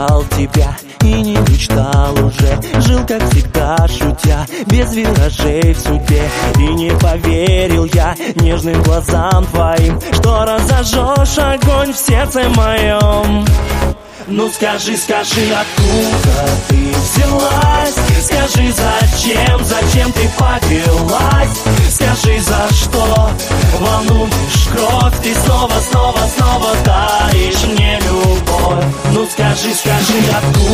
искал тебя и не мечтал уже. Жил, как всегда, шутя, без виражей в судьбе. И не поверил я нежным глазам твоим Что разожжешь огонь в сердце моем ну скажи, скажи, откуда ты взялась? Скажи, зачем, зачем ты повелась Скажи, скажи, скажи, откуда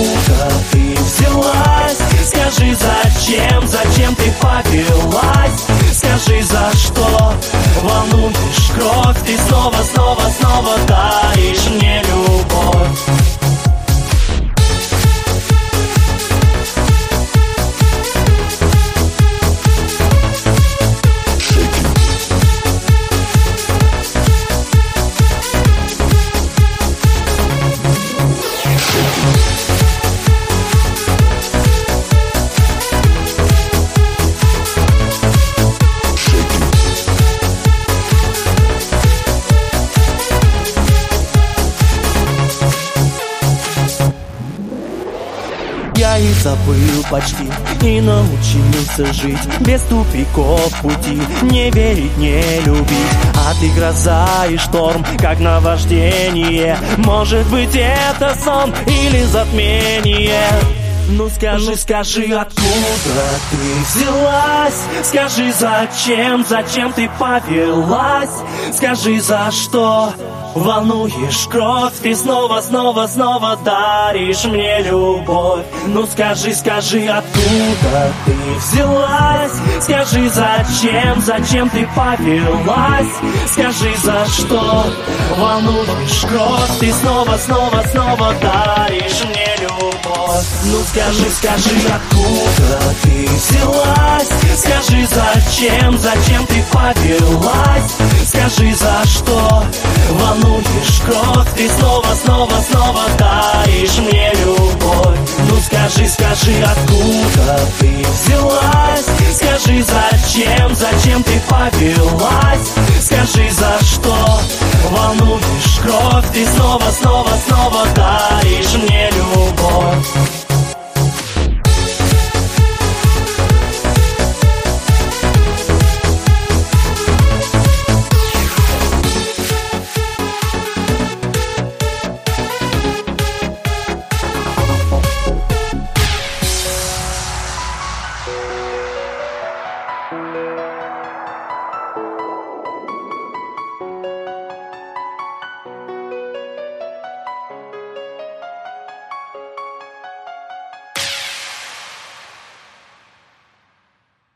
Я и забыл почти. И научился жить Без тупиков пути. Не верить, не любить. А ты гроза и шторм Как наваждение. Может быть это сон Или затмение. Ну скажи, скажи, откуда ты взялась? Скажи, зачем, зачем ты повелась? Скажи, за что волнуешь кровь? Ты снова, снова, снова даришь мне любовь. Ну скажи, скажи, откуда ты взялась? Скажи, зачем, зачем ты повелась? Скажи, за что волнуешь кровь? Ты снова, снова, снова даришь мне любовь. Ну скажи, скажи, откуда ты взялась? Скажи, зачем, зачем ты повелась? Скажи, за кровь Ты снова, снова, снова даришь мне любовь. Ну скажи, скажи, откуда ты взялась? Скажи, зачем, зачем ты повелась? Скажи, за что волнуешь кровь? Ты снова, снова, снова даришь мне любовь.